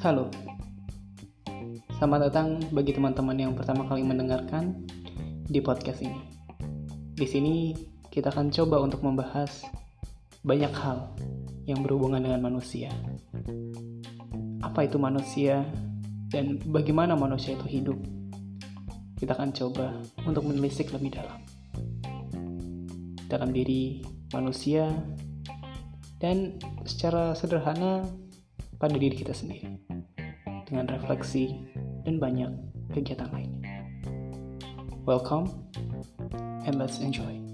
Halo, selamat datang bagi teman-teman yang pertama kali mendengarkan di podcast ini. Di sini kita akan coba untuk membahas banyak hal yang berhubungan dengan manusia. Apa itu manusia dan bagaimana manusia itu hidup? Kita akan coba untuk menelisik lebih dalam dalam diri manusia dan secara sederhana pada diri kita sendiri dengan refleksi dan banyak kegiatan lainnya. Welcome and let's enjoy.